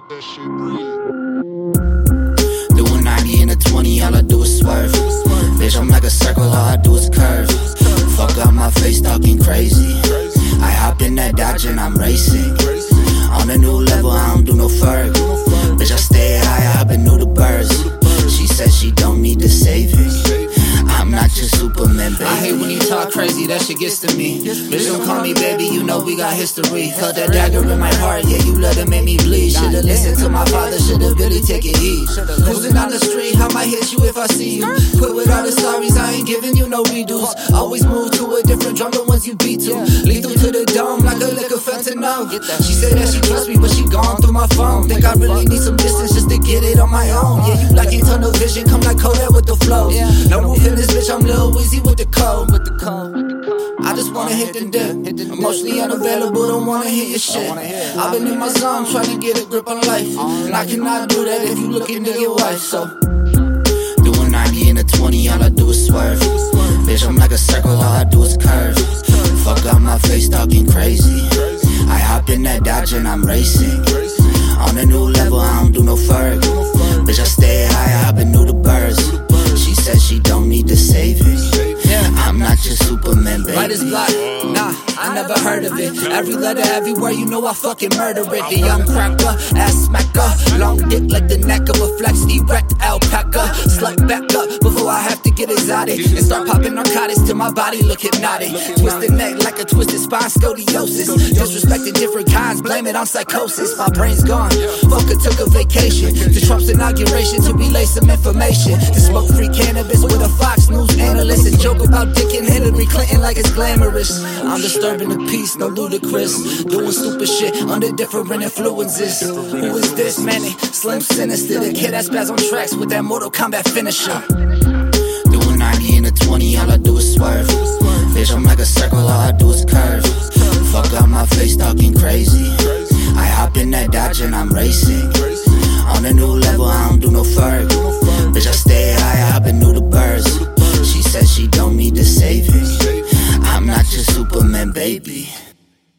that shit breathe. Doing 90 in a 20, all I do is swerve. Bitch, I'm like a circle, all I do is curve. Fuck up my face talking crazy. I hop in that Dodge and I'm racing. On a new level, I don't do no ferg. Shit gets to me. Bitch, don't call me baby, you know we got history. Felt that dagger in my heart, yeah, you let it make me bleed. Should've listened to my father, should've really taken heed. Cruising down the street, I might hit you if I see you. Quit with all the sorries, I ain't giving you no redos. Always move to a different drum than ones you beat to. Lethal to the dome, like a lick of fentanyl. She said that she trusts me, but she gone through my phone. Think I really need some distance just to get it on my own. Yeah, you like tunnel vision, come like Kodak with the flow. No roof in this bitch, I'm Lil Weezy with the code. With the code. I just wanna hit the dip. Emotionally unavailable, don't wanna hit your shit. I've been in my zone trying to get a grip on life. And I cannot do that if you looking to get wife. So, doing 90 in a 20, all I do is swerve. Bitch, I'm like a circle, all I do is curve. Fuck up my face talking crazy. I hop in that Dodge and I'm racing. On a new level, I don't do no ferg. Superman, baby. Right is block, nah, I never heard of it. Every letter, everywhere, you know I fucking murder it. The young cracker, ass smacker, long dick like the neck of a flex, erect alpaca. Exotic and start popping narcotics till my body look hypnotic. Twisted neck like a twisted spine, scoliosis. Disrespecting different kinds, blame it on psychosis. My brain's gone. Fucker took a vacation to Trump's inauguration to relay some information. To smoke free cannabis with a Fox News analyst and joke about Dick and Hillary Clinton like it's glamorous. I'm disturbing the peace, no ludicrous. Doing stupid shit under different influences. Who is this, man? Slim Sinister, the kid that spaz on tracks with that Mortal Kombat finisher. 20, all I do is swerve. Bitch, I'm like a circle, all I do is curve. Fuck out my face, talking crazy. I hop in that Dodge and I'm racing. On a new level, I don't do no fur. Bitch, I stay high, I hop new the birds. She said she don't need the saving. I'm not your Superman, baby.